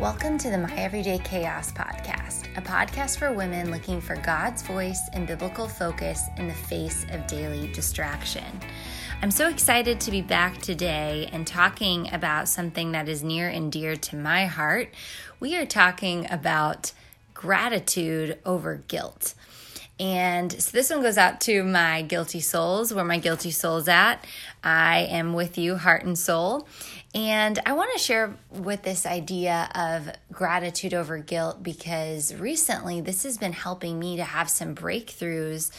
Welcome to the My Everyday Chaos podcast, a podcast for women looking for God's voice and biblical focus in the face of daily distraction. I'm so excited to be back today and talking about something that is near and dear to my heart. We are talking about gratitude over guilt. And so this one goes out to my guilty souls, where my guilty soul's at. I am with you, heart and soul. And I want to share with this idea of gratitude over guilt because recently this has been helping me to have some breakthroughs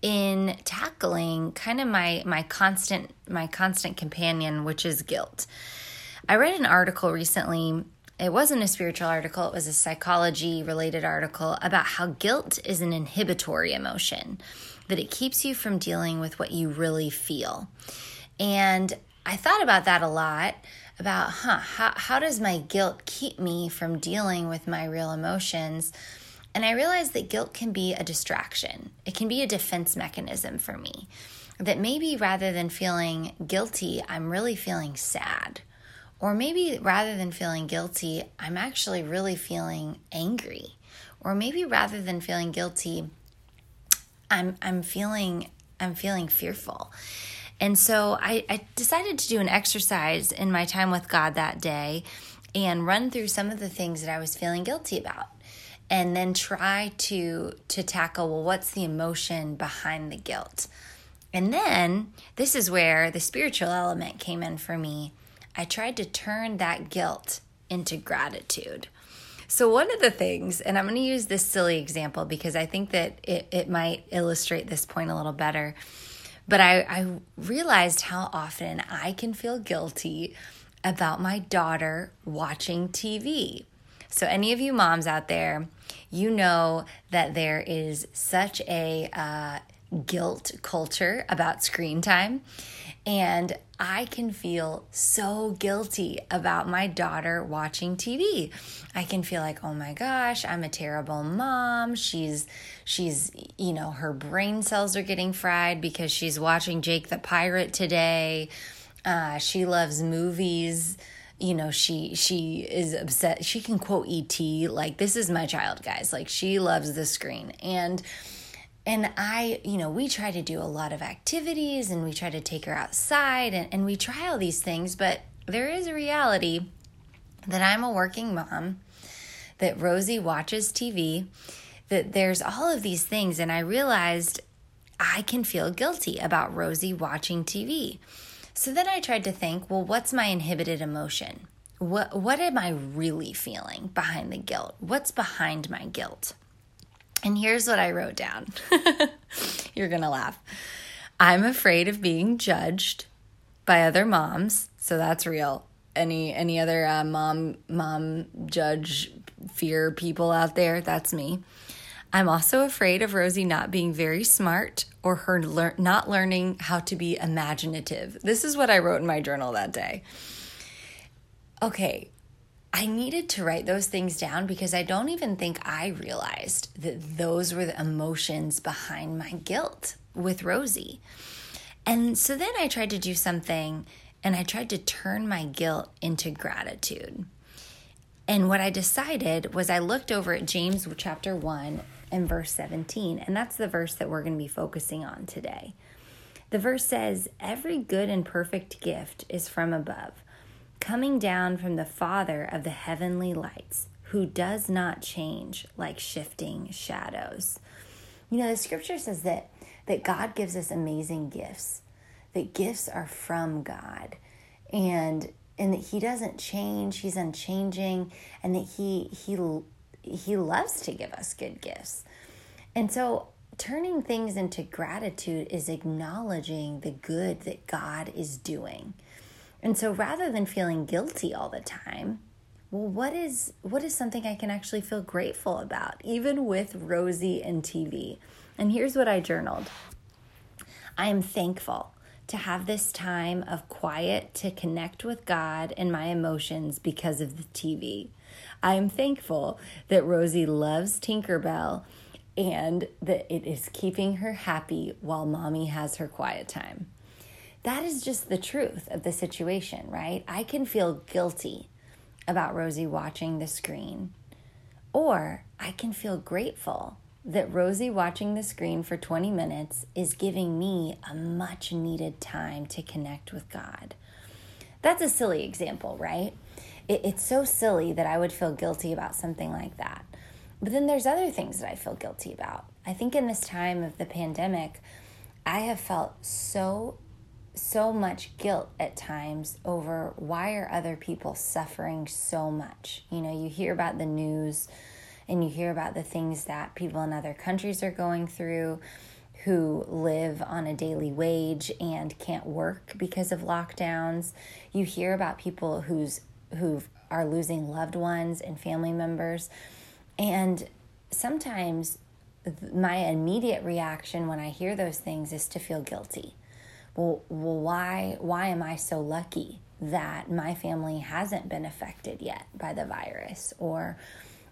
in tackling kind of my my constant my constant companion which is guilt. I read an article recently it wasn't a spiritual article, it was a psychology related article about how guilt is an inhibitory emotion, that it keeps you from dealing with what you really feel. And I thought about that a lot about, huh, how, how does my guilt keep me from dealing with my real emotions? And I realized that guilt can be a distraction, it can be a defense mechanism for me. That maybe rather than feeling guilty, I'm really feeling sad. Or maybe rather than feeling guilty, I'm actually really feeling angry. Or maybe rather than feeling guilty, I'm I'm feeling I'm feeling fearful. And so I, I decided to do an exercise in my time with God that day and run through some of the things that I was feeling guilty about and then try to to tackle well what's the emotion behind the guilt. And then this is where the spiritual element came in for me. I tried to turn that guilt into gratitude. So, one of the things, and I'm going to use this silly example because I think that it, it might illustrate this point a little better. But I, I realized how often I can feel guilty about my daughter watching TV. So, any of you moms out there, you know that there is such a uh, guilt culture about screen time. And I can feel so guilty about my daughter watching TV. I can feel like, "Oh my gosh, I'm a terrible mom. She's she's, you know, her brain cells are getting fried because she's watching Jake the Pirate today. Uh, she loves movies." you know she she is upset she can quote et like this is my child guys like she loves the screen and and I, you know, we try to do a lot of activities and we try to take her outside and, and we try all these things, but there is a reality that I'm a working mom, that Rosie watches TV, that there's all of these things. And I realized I can feel guilty about Rosie watching TV. So then I tried to think, well, what's my inhibited emotion? What, what am I really feeling behind the guilt? What's behind my guilt? And here's what I wrote down. You're going to laugh. I'm afraid of being judged by other moms, so that's real. Any any other uh, mom mom judge fear people out there? That's me. I'm also afraid of Rosie not being very smart or her lear- not learning how to be imaginative. This is what I wrote in my journal that day. Okay, I needed to write those things down because I don't even think I realized that those were the emotions behind my guilt with Rosie. And so then I tried to do something and I tried to turn my guilt into gratitude. And what I decided was I looked over at James chapter 1 and verse 17, and that's the verse that we're going to be focusing on today. The verse says, Every good and perfect gift is from above coming down from the Father of the heavenly lights, who does not change like shifting shadows. You know, the scripture says that that God gives us amazing gifts. That gifts are from God. And and that he doesn't change, he's unchanging, and that he he he loves to give us good gifts. And so turning things into gratitude is acknowledging the good that God is doing. And so rather than feeling guilty all the time, well, what is what is something I can actually feel grateful about, even with Rosie and TV? And here's what I journaled. I am thankful to have this time of quiet to connect with God and my emotions because of the TV. I am thankful that Rosie loves Tinkerbell and that it is keeping her happy while mommy has her quiet time that is just the truth of the situation, right? I can feel guilty about Rosie watching the screen, or I can feel grateful that Rosie watching the screen for 20 minutes is giving me a much needed time to connect with God. That's a silly example, right? It, it's so silly that I would feel guilty about something like that. But then there's other things that I feel guilty about. I think in this time of the pandemic, I have felt so so much guilt at times over why are other people suffering so much. You know, you hear about the news and you hear about the things that people in other countries are going through who live on a daily wage and can't work because of lockdowns. You hear about people who's who are losing loved ones and family members. And sometimes my immediate reaction when I hear those things is to feel guilty. Well, well why why am I so lucky that my family hasn't been affected yet by the virus or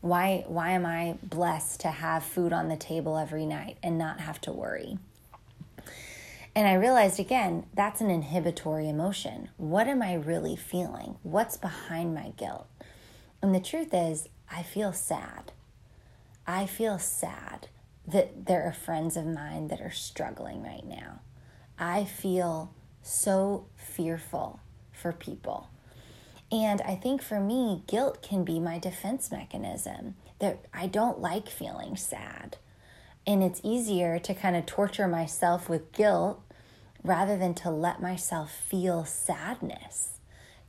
why why am I blessed to have food on the table every night and not have to worry? And I realized again, that's an inhibitory emotion. What am I really feeling? What's behind my guilt? And the truth is, I feel sad. I feel sad that there are friends of mine that are struggling right now. I feel so fearful for people. And I think for me, guilt can be my defense mechanism that I don't like feeling sad. And it's easier to kind of torture myself with guilt rather than to let myself feel sadness.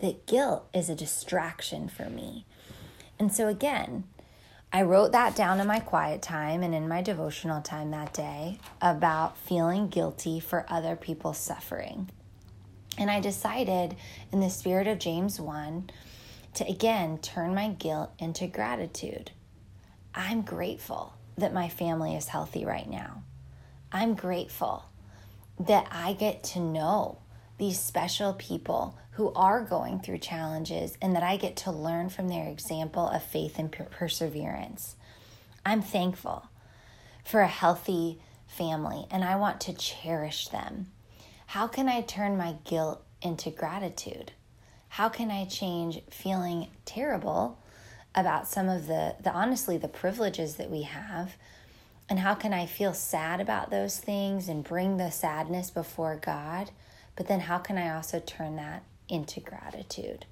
That guilt is a distraction for me. And so, again, I wrote that down in my quiet time and in my devotional time that day about feeling guilty for other people's suffering. And I decided, in the spirit of James 1, to again turn my guilt into gratitude. I'm grateful that my family is healthy right now. I'm grateful that I get to know these special people who are going through challenges and that I get to learn from their example of faith and perseverance. I'm thankful for a healthy family and I want to cherish them. How can I turn my guilt into gratitude? How can I change feeling terrible about some of the, the honestly the privileges that we have? And how can I feel sad about those things and bring the sadness before God? But then how can I also turn that into gratitude?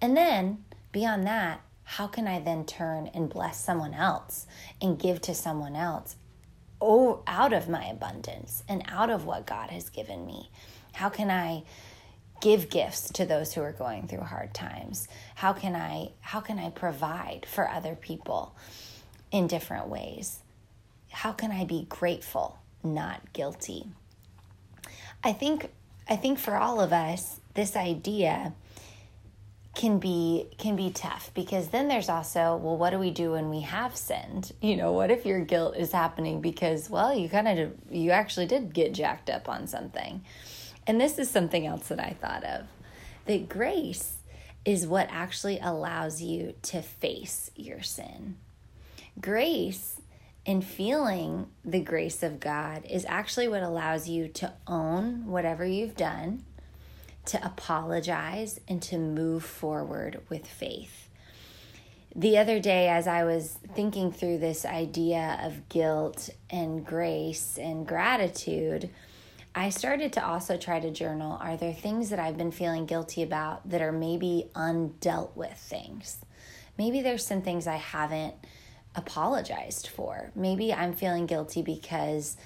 And then beyond that, how can I then turn and bless someone else and give to someone else oh, out of my abundance and out of what God has given me? How can I give gifts to those who are going through hard times? How can I how can I provide for other people in different ways? How can I be grateful, not guilty? I think I think for all of us, this idea can be can be tough because then there's also well what do we do when we have sinned? You know what if your guilt is happening because well you kind of you actually did get jacked up on something. And this is something else that i thought of that grace is what actually allows you to face your sin. Grace and feeling the grace of God is actually what allows you to own whatever you've done, to apologize, and to move forward with faith. The other day, as I was thinking through this idea of guilt and grace and gratitude, I started to also try to journal are there things that I've been feeling guilty about that are maybe undealt with things? Maybe there's some things I haven't apologized for. Maybe I'm feeling guilty because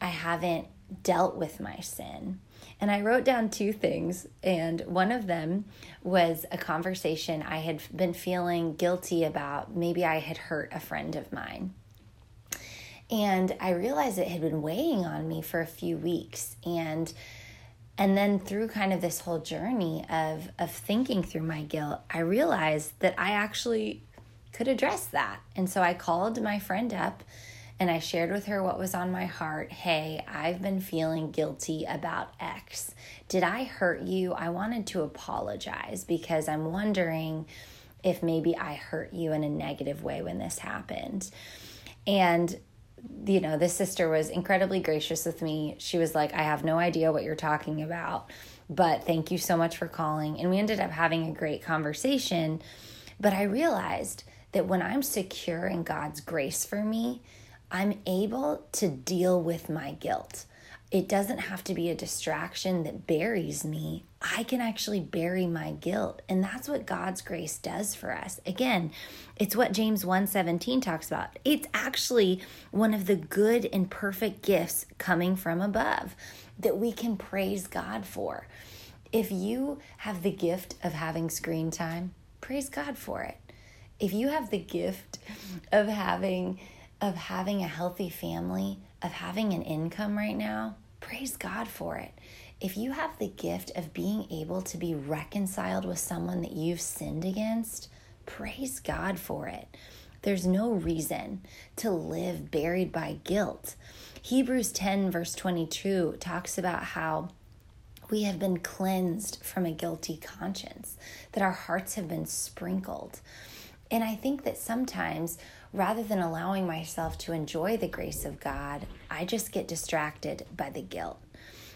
I haven't dealt with my sin. And I wrote down two things, and one of them was a conversation I had been feeling guilty about. Maybe I had hurt a friend of mine. And I realized it had been weighing on me for a few weeks. And and then through kind of this whole journey of of thinking through my guilt, I realized that I actually could address that. And so I called my friend up and I shared with her what was on my heart. Hey, I've been feeling guilty about X. Did I hurt you? I wanted to apologize because I'm wondering if maybe I hurt you in a negative way when this happened. And you know, this sister was incredibly gracious with me. She was like, I have no idea what you're talking about, but thank you so much for calling. And we ended up having a great conversation But I realized that when I'm secure in God's grace for me, I'm able to deal with my guilt. It doesn't have to be a distraction that buries me. I can actually bury my guilt. And that's what God's grace does for us. Again, it's what James 1:17 talks about. It's actually one of the good and perfect gifts coming from above that we can praise God for. If you have the gift of having screen time, praise God for it. If you have the gift of having of having a healthy family, of having an income right now, praise God for it. If you have the gift of being able to be reconciled with someone that you've sinned against, praise God for it. There's no reason to live buried by guilt. Hebrews 10, verse 22, talks about how we have been cleansed from a guilty conscience, that our hearts have been sprinkled. And I think that sometimes rather than allowing myself to enjoy the grace of God, I just get distracted by the guilt.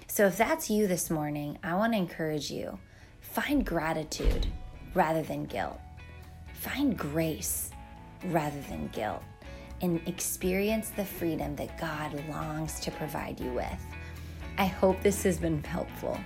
So if that's you this morning, I want to encourage you find gratitude rather than guilt, find grace rather than guilt, and experience the freedom that God longs to provide you with. I hope this has been helpful.